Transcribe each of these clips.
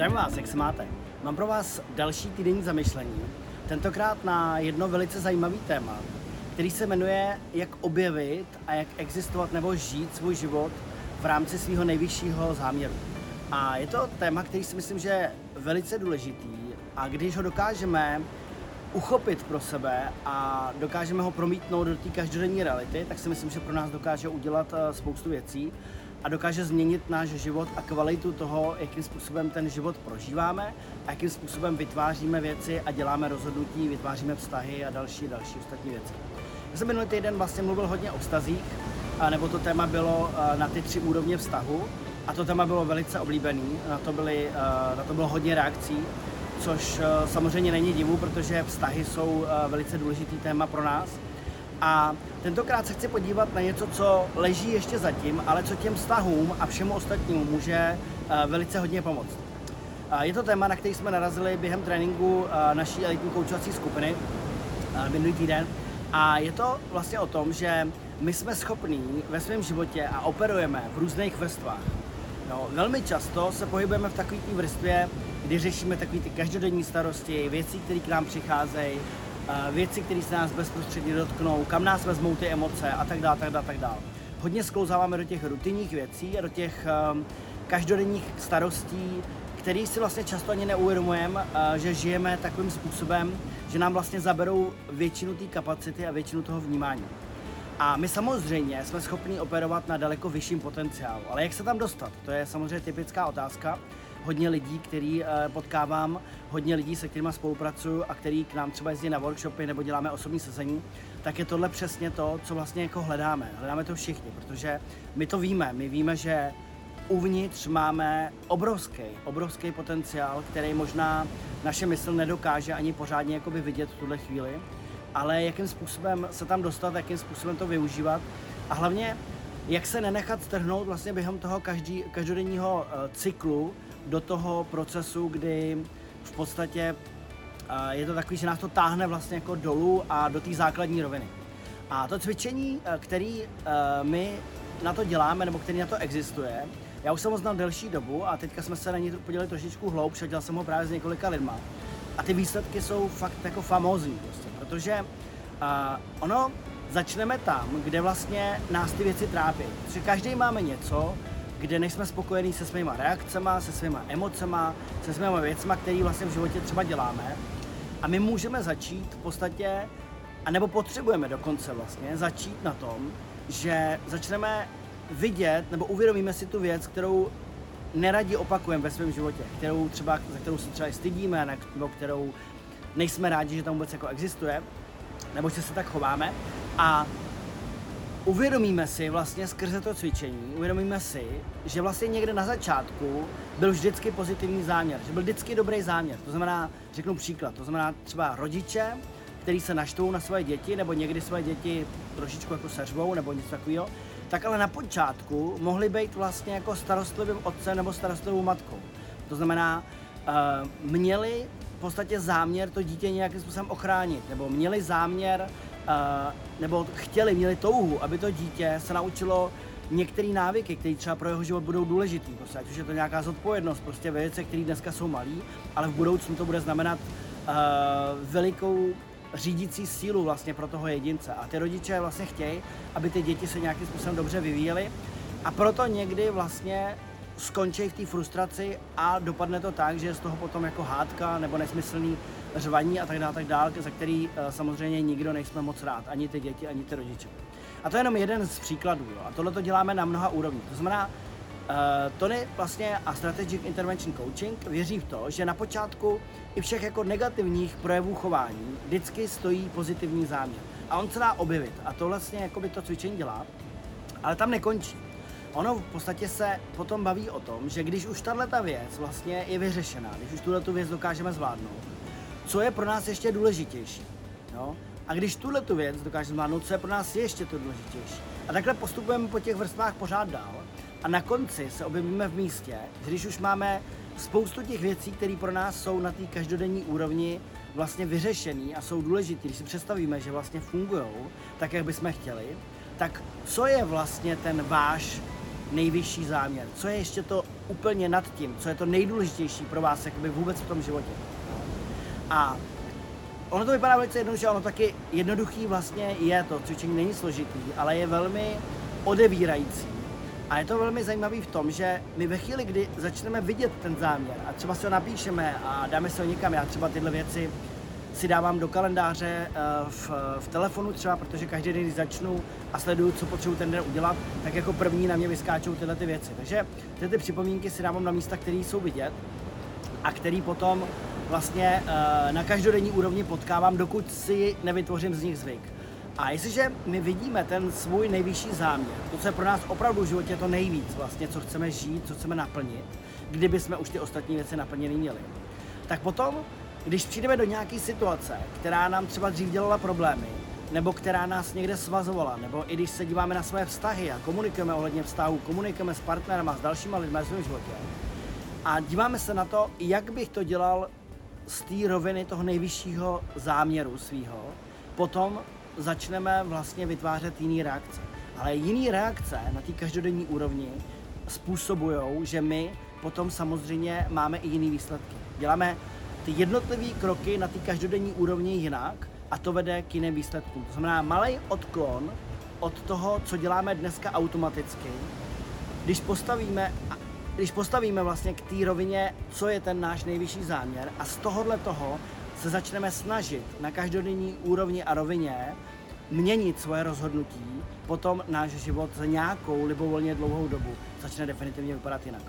Zdravím vás, jak se máte? Mám pro vás další týdenní zamyšlení, tentokrát na jedno velice zajímavý téma, který se jmenuje Jak objevit a jak existovat nebo žít svůj život v rámci svého nejvyššího záměru. A je to téma, který si myslím, že je velice důležitý a když ho dokážeme uchopit pro sebe a dokážeme ho promítnout do té každodenní reality, tak si myslím, že pro nás dokáže udělat eh, spoustu věcí a dokáže změnit náš život a kvalitu toho, jakým způsobem ten život prožíváme a jakým způsobem vytváříme věci a děláme rozhodnutí, vytváříme vztahy a další další ostatní věci. Já jsem minulý týden vlastně mluvil hodně o vztazích, nebo to téma bylo na ty tři úrovně vztahu a to téma bylo velice oblíbený, na to, byly, na to bylo hodně reakcí, což samozřejmě není divu, protože vztahy jsou velice důležitý téma pro nás. A tentokrát se chci podívat na něco, co leží ještě zatím, ale co těm vztahům a všemu ostatnímu může velice hodně pomoct. Je to téma, na který jsme narazili během tréninku naší elitní koučovací skupiny minulý týden. A je to vlastně o tom, že my jsme schopní ve svém životě a operujeme v různých vrstvách. No, velmi často se pohybujeme v takové vrstvě, kdy řešíme takové ty každodenní starosti, věci, které k nám přicházejí, věci, které se nás bezprostředně dotknou, kam nás vezmou ty emoce a tak dále, tak dále, tak dále. Hodně sklouzáváme do těch rutinních věcí a do těch um, každodenních starostí, který si vlastně často ani neuvědomujeme, že žijeme takovým způsobem, že nám vlastně zaberou většinu té kapacity a většinu toho vnímání. A my samozřejmě jsme schopni operovat na daleko vyšším potenciálu. Ale jak se tam dostat? To je samozřejmě typická otázka. Hodně lidí, který eh, potkávám, hodně lidí, se kterými spolupracuju a který k nám třeba jezdí na workshopy nebo děláme osobní sezení, tak je tohle přesně to, co vlastně jako hledáme. Hledáme to všichni, protože my to víme. My víme, že uvnitř máme obrovský, obrovský potenciál, který možná naše mysl nedokáže ani pořádně jakoby vidět v tuhle chvíli, ale jakým způsobem se tam dostat, jakým způsobem to využívat a hlavně jak se nenechat strhnout vlastně během toho každý, každodenního uh, cyklu do toho procesu, kdy v podstatě je to takový, že nás to táhne vlastně jako dolů a do té základní roviny. A to cvičení, uh, který my na to děláme, nebo který na to existuje, já už jsem ho znal delší dobu a teďka jsme se na něj podívali trošičku hloub, dělal jsem ho právě s několika lidma. A ty výsledky jsou fakt jako famózní, prostě, protože uh, ono začneme tam, kde vlastně nás ty věci trápí. Protože každý máme něco, kde nejsme spokojení se svýma reakcemi, se svýma emocemi, se svýma věcmi, které vlastně v životě třeba děláme. A my můžeme začít v podstatě, anebo potřebujeme dokonce vlastně začít na tom, že začneme vidět nebo uvědomíme si tu věc, kterou neradi opakujeme ve svém životě, kterou třeba, za kterou se třeba stydíme, nebo kterou nejsme rádi, že tam vůbec jako existuje, nebo že se tak chováme. A uvědomíme si vlastně skrze to cvičení, uvědomíme si, že vlastně někde na začátku byl vždycky pozitivní záměr, že byl vždycky dobrý záměr. To znamená, řeknu příklad, to znamená třeba rodiče, který se naštvou na svoje děti, nebo někdy svoje děti trošičku jako seřvou, nebo něco takového, tak ale na počátku mohli být vlastně jako starostlivým otcem nebo starostlivou matkou. To znamená, uh, měli v podstatě záměr to dítě nějakým způsobem ochránit, nebo měli záměr, nebo chtěli, měli touhu, aby to dítě se naučilo některé návyky, které třeba pro jeho život budou důležitý. Prostě, ať už je to nějaká zodpovědnost, prostě věci, které dneska jsou malé, ale v budoucnu to bude znamenat uh, velikou řídící sílu vlastně pro toho jedince. A ty rodiče vlastně chtějí, aby ty děti se nějakým způsobem dobře vyvíjely a proto někdy vlastně skončí v té frustraci a dopadne to tak, že je z toho potom jako hádka nebo nesmyslný řvaní a tak dále, tak dále, za který uh, samozřejmě nikdo nejsme moc rád, ani ty děti, ani ty rodiče. A to je jenom jeden z příkladů. Jo. A tohle to děláme na mnoha úrovních. To znamená, Uh, Tony vlastně a Strategic Intervention Coaching věří v to, že na počátku i všech jako negativních projevů chování vždycky stojí pozitivní záměr. A on se dá objevit. A to vlastně jako by to cvičení dělá, ale tam nekončí. Ono v podstatě se potom baví o tom, že když už tahle ta věc vlastně je vyřešená, když už tuhle tu věc dokážeme zvládnout, co je pro nás ještě důležitější. Jo? A když tuhle tu věc dokážeme zvládnout, co je pro nás ještě to důležitější. A takhle postupujeme po těch vrstvách pořád dál. A na konci se objevíme v místě, když už máme spoustu těch věcí, které pro nás jsou na té každodenní úrovni vlastně vyřešený a jsou důležité, když si představíme, že vlastně fungují tak, jak bychom chtěli, tak co je vlastně ten váš nejvyšší záměr? Co je ještě to úplně nad tím? Co je to nejdůležitější pro vás jakoby vůbec v tom životě? A ono to vypadá velice jednoduše, ono taky jednoduchý vlastně je to, cvičení není složitý, ale je velmi odevírající. A je to velmi zajímavý v tom, že my ve chvíli, kdy začneme vidět ten záměr a třeba si ho napíšeme a dáme se ho někam, já třeba tyhle věci si dávám do kalendáře eh, v, v telefonu třeba, protože každý den, když začnu a sleduju, co potřebuji ten den udělat, tak jako první na mě vyskáčou tyhle ty věci. Takže ty, ty připomínky si dávám na místa, které jsou vidět a který potom vlastně eh, na každodenní úrovni potkávám, dokud si nevytvořím z nich zvyk. A jestliže my vidíme ten svůj nejvyšší záměr, to, co je pro nás opravdu v životě to nejvíc, vlastně, co chceme žít, co chceme naplnit, kdyby jsme už ty ostatní věci naplněny měli, tak potom, když přijdeme do nějaké situace, která nám třeba dřív dělala problémy, nebo která nás někde svazovala, nebo i když se díváme na své vztahy a komunikujeme ohledně vztahu, komunikujeme s partnerem a s dalšíma lidmi v svém životě, a díváme se na to, jak bych to dělal z té roviny toho nejvyššího záměru svýho, potom začneme vlastně vytvářet jiný reakce. Ale jiný reakce na té každodenní úrovni způsobují, že my potom samozřejmě máme i jiný výsledky. Děláme ty jednotlivé kroky na té každodenní úrovni jinak a to vede k jiným výsledkům. To znamená malý odklon od toho, co děláme dneska automaticky, když postavíme, když postavíme vlastně k té rovině, co je ten náš nejvyšší záměr a z tohohle toho se začneme snažit na každodenní úrovni a rovině měnit svoje rozhodnutí, potom náš život za nějakou libovolně dlouhou dobu začne definitivně vypadat jinak.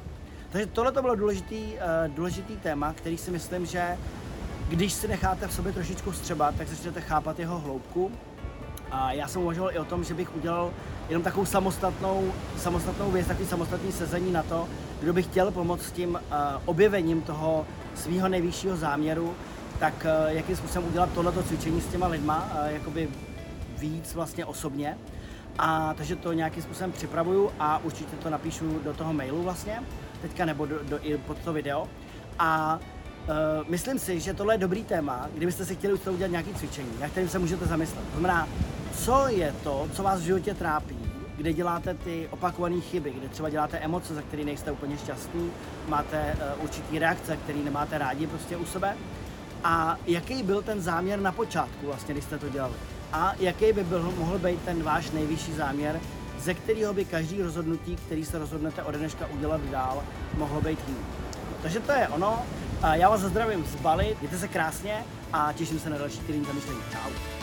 Takže tohle to bylo důležitý, uh, důležitý téma, který si myslím, že když si necháte v sobě trošičku střebat, tak začnete chápat jeho hloubku. A já jsem uvažoval i o tom, že bych udělal jenom takovou samostatnou, samostatnou věc, takový samostatný sezení na to, kdo by chtěl pomoct s tím uh, objevením toho svého nejvyššího záměru, tak uh, jakým způsobem udělat tohleto cvičení s těma lidma, jakoby víc vlastně osobně. A takže to nějakým způsobem připravuju a určitě to napíšu do toho mailu vlastně, teďka nebo do, do, i pod to video. A uh, myslím si, že tohle je dobrý téma, kdybyste si chtěli udělat nějaké cvičení, na kterým se můžete zamyslet. To znamená, co je to, co vás v životě trápí, kde děláte ty opakované chyby, kde třeba děláte emoce, za které nejste úplně šťastní, máte uh, určitý reakce, které nemáte rádi prostě u sebe. A jaký byl ten záměr na počátku, vlastně, když jste to dělali? A jaký by byl, mohl být ten váš nejvyšší záměr, ze kterého by každý rozhodnutí, který se rozhodnete ode dneška udělat dál, mohlo být jiný. Takže to je ono. Já vás zdravím z Bali, mějte se krásně a těším se na další týden zamyšlení. Čau.